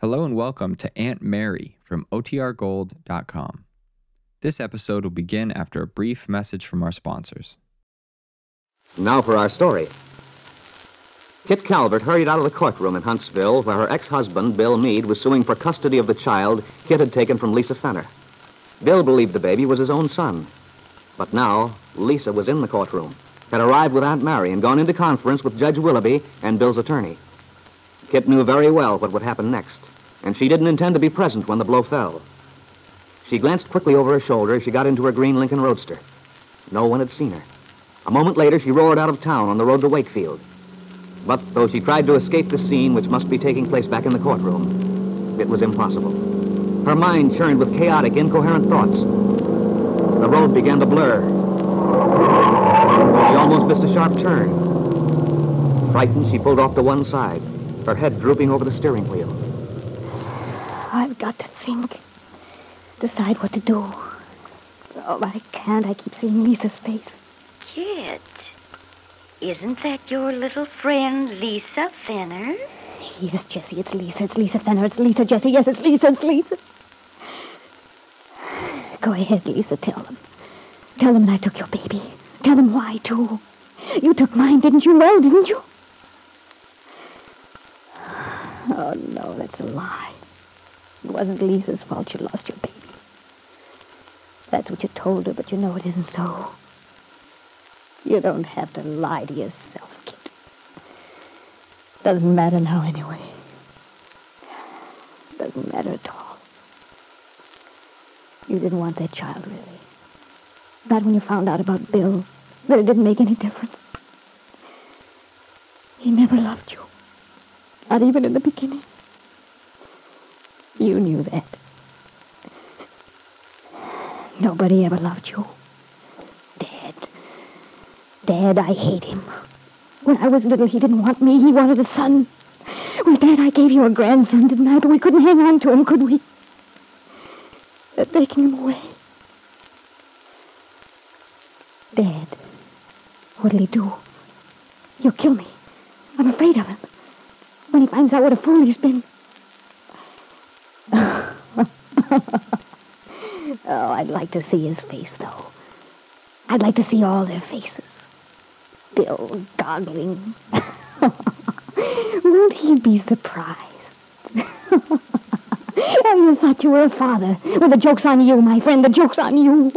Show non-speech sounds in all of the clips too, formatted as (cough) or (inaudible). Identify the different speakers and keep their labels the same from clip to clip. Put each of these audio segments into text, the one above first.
Speaker 1: Hello and welcome to Aunt Mary from OTRGold.com. This episode will begin after a brief message from our sponsors.
Speaker 2: Now for our story. Kit Calvert hurried out of the courtroom in Huntsville where her ex-husband, Bill Meade, was suing for custody of the child Kit had taken from Lisa Fenner. Bill believed the baby was his own son. But now, Lisa was in the courtroom, had arrived with Aunt Mary and gone into conference with Judge Willoughby and Bill's attorney. Kit knew very well what would happen next, and she didn't intend to be present when the blow fell. She glanced quickly over her shoulder as she got into her green Lincoln Roadster. No one had seen her. A moment later, she roared out of town on the road to Wakefield. But though she tried to escape the scene which must be taking place back in the courtroom, it was impossible. Her mind churned with chaotic, incoherent thoughts. The road began to blur. She almost missed a sharp turn. Frightened, she pulled off to one side, her head drooping over the steering wheel.
Speaker 3: I've got to think. Decide what to do. Oh, but I can't. I keep seeing Lisa's face.
Speaker 4: Kit, isn't that your little friend Lisa Fenner?
Speaker 3: Yes, Jesse, it's Lisa. It's Lisa Fenner. It's Lisa, Jesse. Yes, it's Lisa. It's Lisa. Go ahead, Lisa. Tell them. Tell them that I took your baby. Tell them why, too. You took mine, didn't you? Well, didn't you? Oh, no, that's a lie. It wasn't Lisa's fault you lost your baby. That's what you told her, but you know it isn't so. You don't have to lie to yourself, Kit. Doesn't matter now, anyway. Doesn't matter at all. You didn't want that child, really. Not when you found out about Bill, that it didn't make any difference. He never loved you. Not even in the beginning. You knew that. Nobody ever loved you. Dad. Dad, I hate him. When I was little, he didn't want me. He wanted a son. With Dad, I gave you a grandson, didn't I? But we couldn't hang on to him, could we? They're taking him away. Dad, what'll he do? He'll kill me. I'm afraid of him. When he finds out what a fool he's been. (laughs) oh, I'd like to see his face, though. I'd like to see all their faces. Bill goggling. (laughs) Won't he be surprised? (laughs) oh, you thought you were a father. Well, the joke's on you, my friend. The joke's on you.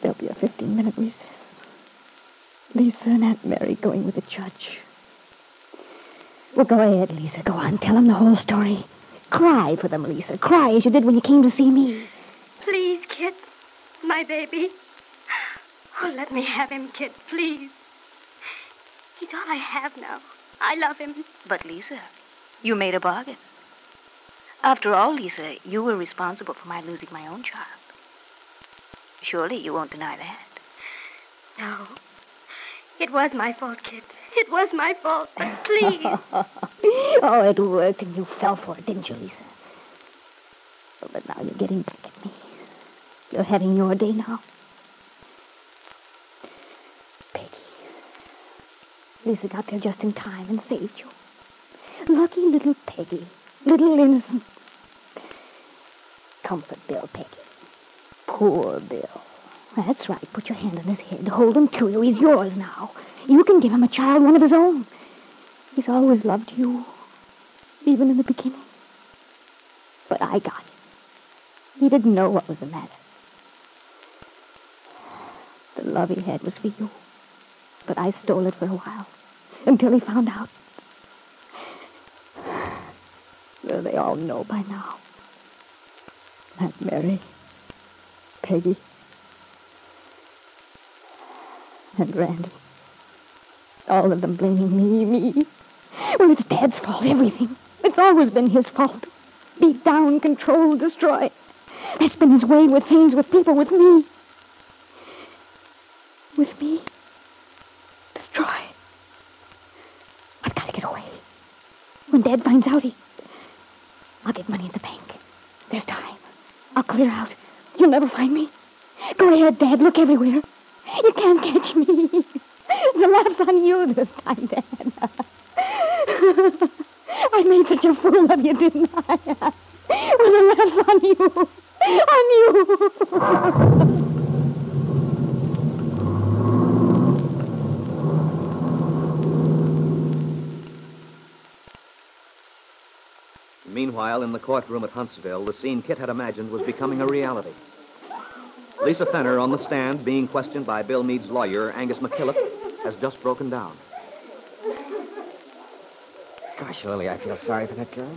Speaker 3: There'll be a 15-minute recess. Lisa and Aunt Mary going with the judge. Well, go ahead, Lisa. Go on. Tell him the whole story. Cry for them, Lisa. Cry as you did when you came to see me.
Speaker 4: Please, Kit. My baby. Oh, let me have him, Kit, please. He's all I have now. I love him.
Speaker 5: But, Lisa, you made a bargain. After all, Lisa, you were responsible for my losing my own child. Surely you won't deny that.
Speaker 4: No. It was my fault, Kit. It was my fault. Please. (laughs)
Speaker 3: oh, it worked and you fell for it, didn't you, Lisa? Oh, but now you're getting back at me. You're having your day now. Peggy. Lisa got there just in time and saved you. Lucky little Peggy. Little innocent. Comfort Bill, Peggy. Poor Bill. That's right. Put your hand on his head. Hold him to you. He's yours now. You can give him a child, one of his own. He's always loved you, even in the beginning. But I got him. He didn't know what was the matter. The love he had was for you. But I stole it for a while, until he found out. Well, they all know by now. Aunt Mary, Peggy, and Randy. All of them blaming me, me. Well, it's Dad's fault, everything. It's always been his fault. Beat down, control, destroy. That's been his way with things, with people, with me. With me. Destroy. I've got to get away. When Dad finds out, he... I'll get money in the bank. There's time. I'll clear out. You'll never find me. Go ahead, Dad. Look everywhere. You can't catch me. (laughs) The laugh's on you this time, Dad. (laughs) I
Speaker 4: made such a fool of you, didn't I? (laughs) well, the laugh's on you. On you.
Speaker 2: Meanwhile, in the courtroom at Huntsville, the scene Kit had imagined was becoming a reality. Lisa Fenner on the stand being questioned by Bill Meade's lawyer, Angus McKillop, has just broken down.
Speaker 6: Gosh, Lily, I feel sorry for that girl.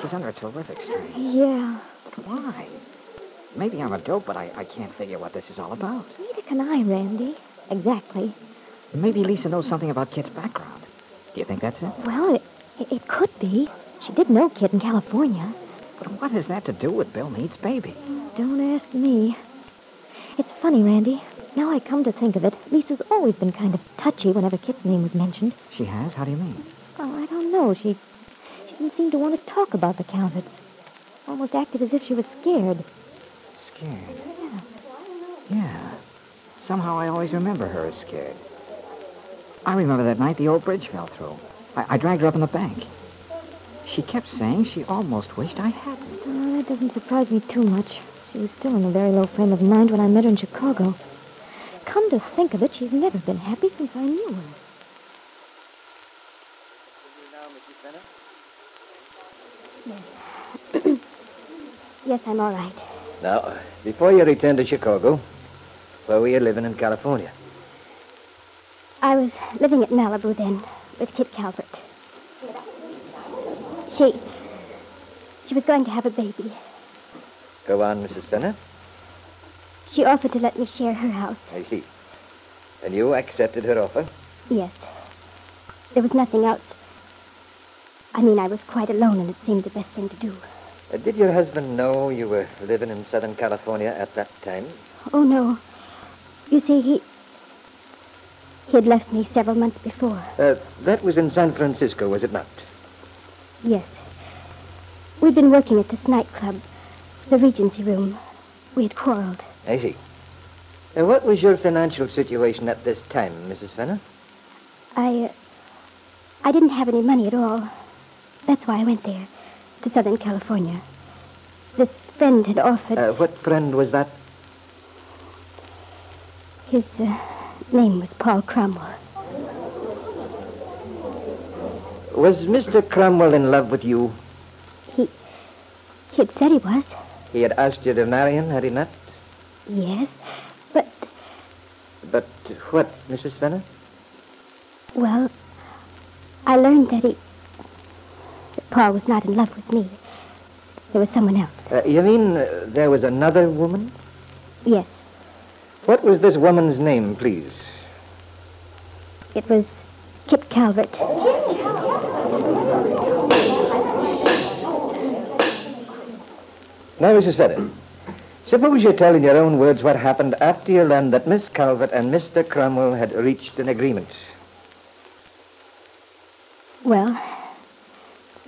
Speaker 6: She's under a terrific strain.
Speaker 4: Yeah.
Speaker 6: Why? Maybe I'm a dope, but I, I can't figure what this is all about.
Speaker 4: Neither can I, Randy. Exactly.
Speaker 6: Maybe Lisa knows something about Kit's background. Do you think that's it?
Speaker 4: Well, it, it, it could be. She did know Kit in California.
Speaker 6: But what has that to do with Bill Meade's baby?
Speaker 4: Don't ask me. It's funny, Randy. Now I come to think of it, Lisa's always been kind of touchy whenever Kit's name was mentioned.
Speaker 6: She has? How do you mean?
Speaker 4: Oh, I don't know. She she didn't seem to want to talk about the Calverts. Almost acted as if she was scared.
Speaker 6: Scared.
Speaker 4: Yeah.
Speaker 6: Yeah. Somehow I always remember her as scared. I remember that night the old bridge fell through. I, I dragged her up in the bank. She kept saying she almost wished I hadn't.
Speaker 4: Oh, that doesn't surprise me too much. She was still in a very low frame of mind when I met her in Chicago. Come to think of it, she's never been happy since I knew her. (clears throat) Yes, I'm all right.
Speaker 7: Now, before you returned to Chicago, where were you living in California?
Speaker 4: I was living at Malibu then with Kit Calvert. She. She was going to have a baby.
Speaker 7: Go on, Mrs. Fenner.
Speaker 4: She offered to let me share her house.
Speaker 7: I see. And you accepted her offer?
Speaker 4: Yes. There was nothing else. I mean, I was quite alone, and it seemed the best thing to do.
Speaker 7: Uh, did your husband know you were living in Southern California at that time?
Speaker 4: Oh, no. You see, he. He had left me several months before.
Speaker 7: Uh, that was in San Francisco, was it not?
Speaker 4: Yes. We'd been working at this nightclub, the Regency Room. We had quarreled.
Speaker 7: I see. What was your financial situation at this time, Mrs. Fenner?
Speaker 4: I. Uh, I didn't have any money at all. That's why I went there, to Southern California. This friend had offered.
Speaker 7: Uh, what friend was that?
Speaker 4: His uh, name was Paul Cromwell.
Speaker 7: Was Mr. Cromwell in love with you?
Speaker 4: He. He had said he was.
Speaker 7: He had asked you to marry him, had he not?
Speaker 4: Yes, but.
Speaker 7: But what, Mrs. Fenner?
Speaker 4: Well, I learned that he. that Paul was not in love with me. There was someone else.
Speaker 7: Uh, you mean uh, there was another woman?
Speaker 4: Yes,
Speaker 7: What was this woman's name, please?
Speaker 4: it was Kit Calvert.
Speaker 7: Now, Mrs. Fenner, suppose you tell in your own words what happened after you learned that Miss Calvert and Mr. Cromwell had reached an agreement.
Speaker 4: Well,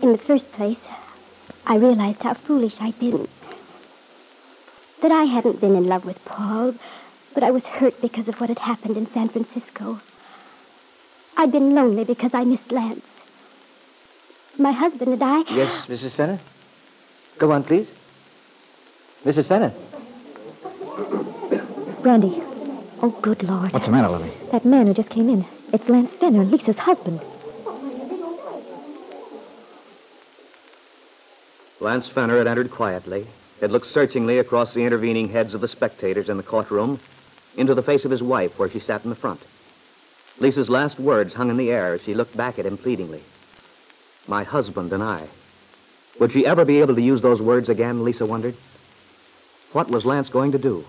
Speaker 4: in the first place, I realized how foolish I'd been. That I hadn't been in love with Paul, but I was hurt because of what had happened in San Francisco. I'd been lonely because I missed Lance. My husband and I.
Speaker 7: Yes, Mrs. Fenner? Go on, please. Mrs. Fenner?
Speaker 4: Randy. Oh, good Lord.
Speaker 6: What's the matter, Lily?
Speaker 4: That man who just came in. It's Lance Fenner, Lisa's husband.
Speaker 2: Lance Fenner had entered quietly, had looked searchingly across the intervening heads of the spectators in the courtroom into the face of his wife where she sat in the front. Lisa's last words hung in the air as she looked back at him pleadingly. My husband and I. Would she ever be able to use those words again, Lisa wondered? What was Lance going to do?